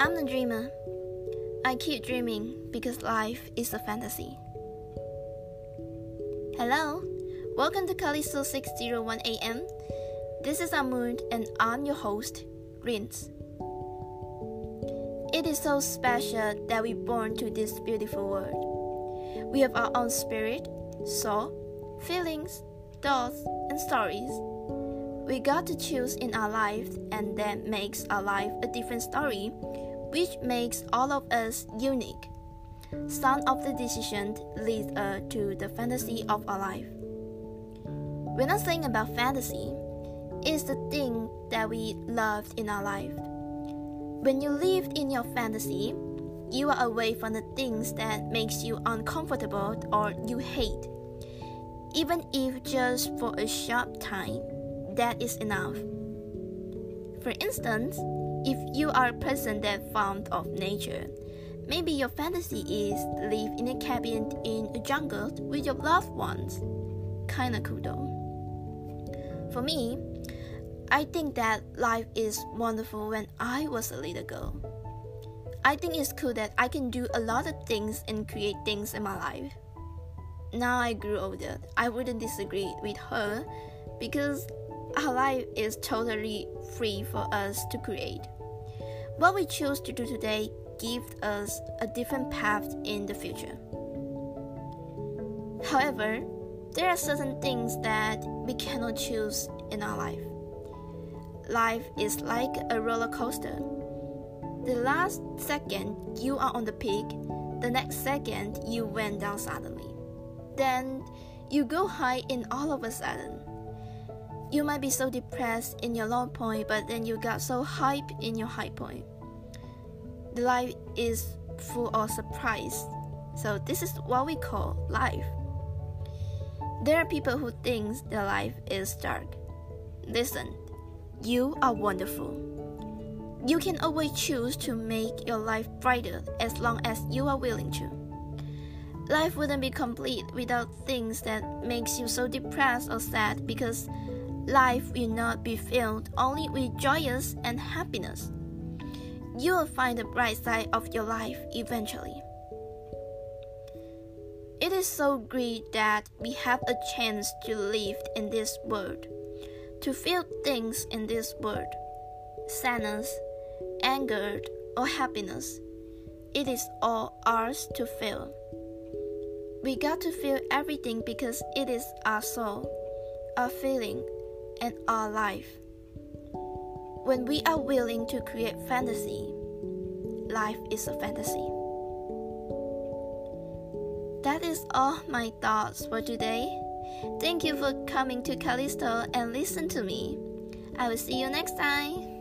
I'm a dreamer. I keep dreaming because life is a fantasy. Hello, welcome to Callisto 601 AM. This is Amund and I'm your host, Rins. It is so special that we're born to this beautiful world. We have our own spirit, soul, feelings, thoughts, and stories. We got to choose in our life, and that makes our life a different story which makes all of us unique. Some of the decisions lead us to the fantasy of our life. When I think about fantasy, it's the thing that we loved in our life. When you live in your fantasy, you are away from the things that makes you uncomfortable or you hate. Even if just for a short time, that is enough. For instance, if you are a person that fond of nature, maybe your fantasy is live in a cabin in a jungle with your loved ones. Kinda cool though. For me, I think that life is wonderful when I was a little girl. I think it's cool that I can do a lot of things and create things in my life. Now I grew older, I wouldn't disagree with her because our life is totally free for us to create. What we choose to do today gives us a different path in the future. However, there are certain things that we cannot choose in our life. Life is like a roller coaster. The last second you are on the peak, the next second you went down suddenly. Then you go high in all of a sudden. You might be so depressed in your low point, but then you got so hype in your high point. The life is full of surprise. So this is what we call life. There are people who think their life is dark. Listen, you are wonderful. You can always choose to make your life brighter as long as you are willing to. Life wouldn't be complete without things that makes you so depressed or sad because life will not be filled only with joyous and happiness. You will find the bright side of your life eventually. It is so great that we have a chance to live in this world, to feel things in this world sadness, anger, or happiness. It is all ours to feel. We got to feel everything because it is our soul, our feeling, and our life. When we are willing to create fantasy, life is a fantasy. That is all my thoughts for today. Thank you for coming to Callisto and listen to me. I will see you next time.